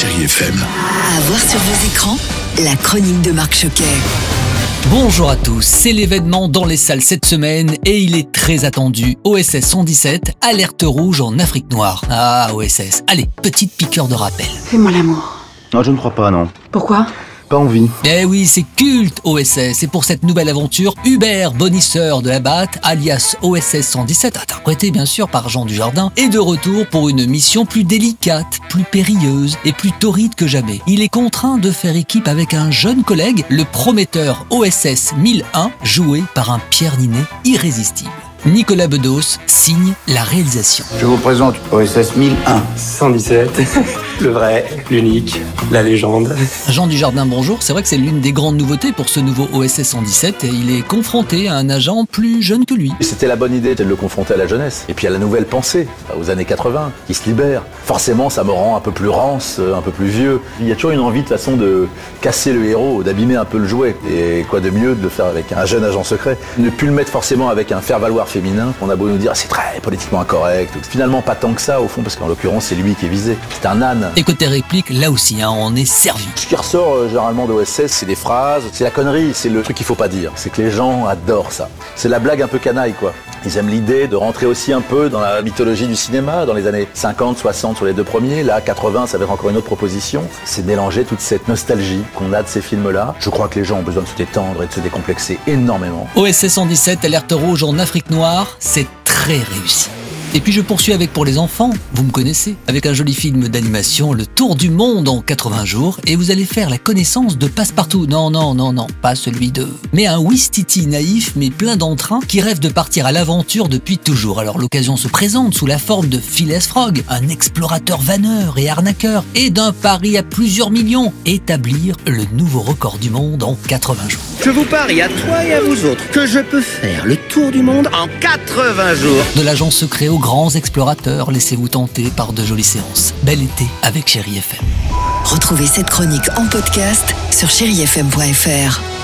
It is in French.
Chérie FM. À voir sur vos écrans, la chronique de Marc Choquet. Bonjour à tous, c'est l'événement dans les salles cette semaine et il est très attendu. OSS 117, alerte rouge en Afrique noire. Ah OSS, allez, petite piqûre de rappel. Fais-moi l'amour. Non, je ne crois pas, non. Pourquoi? Pas envie. Eh oui, c'est culte OSS et pour cette nouvelle aventure, Hubert Bonisseur de la Batte, alias OSS 117, interprété bien sûr par Jean Dujardin, est de retour pour une mission plus délicate, plus périlleuse et plus torride que jamais. Il est contraint de faire équipe avec un jeune collègue, le prometteur OSS 1001, joué par un Pierre Ninet irrésistible. Nicolas Bedos signe la réalisation. Je vous présente OSS 1001. 117, le vrai, l'unique, la légende. Jean Dujardin, bonjour. C'est vrai que c'est l'une des grandes nouveautés pour ce nouveau OSS 117 et il est confronté à un agent plus jeune que lui. C'était la bonne idée de le confronter à la jeunesse. Et puis à la nouvelle pensée, aux années 80, qui se libère. Forcément, ça me rend un peu plus rance, euh, un peu plus vieux. Il y a toujours une envie de façon de casser le héros, d'abîmer un peu le jouet. Et quoi de mieux de le faire avec un jeune agent secret? Ne plus le mettre forcément avec un faire-valoir féminin. On a beau nous dire, c'est très politiquement incorrect. Finalement, pas tant que ça, au fond, parce qu'en l'occurrence, c'est lui qui est visé. C'est un âne. Et côté réplique, là aussi, hein, on est servi. Ce qui ressort euh, généralement d'OSS, c'est des phrases, c'est la connerie, c'est le truc qu'il faut pas dire. C'est que les gens adorent ça. C'est la blague un peu canaille, quoi. Ils aiment l'idée de rentrer aussi un peu dans la mythologie du cinéma, dans les années 50, 60 sur les deux premiers. Là, 80, ça va être encore une autre proposition. C'est de mélanger toute cette nostalgie qu'on a de ces films-là. Je crois que les gens ont besoin de se détendre et de se décomplexer énormément. OSS 117, alerte rouge en Afrique noire, c'est très réussi. Et puis je poursuis avec pour les enfants, vous me connaissez, avec un joli film d'animation, Le Tour du Monde en 80 jours, et vous allez faire la connaissance de Passepartout. Non, non, non, non, pas celui de... Mais un Wistiti naïf, mais plein d'entrain, qui rêve de partir à l'aventure depuis toujours. Alors l'occasion se présente sous la forme de Phileas Frog, un explorateur vanneur et arnaqueur, et d'un pari à plusieurs millions, établir le nouveau record du monde en 80 jours. Je vous parie à toi et à vous autres que je peux faire le tour du monde en 80 jours. De l'agent secret aux grands explorateurs, laissez-vous tenter par de jolies séances. Bel été avec Chéri FM. Retrouvez cette chronique en podcast sur chérifm.fr.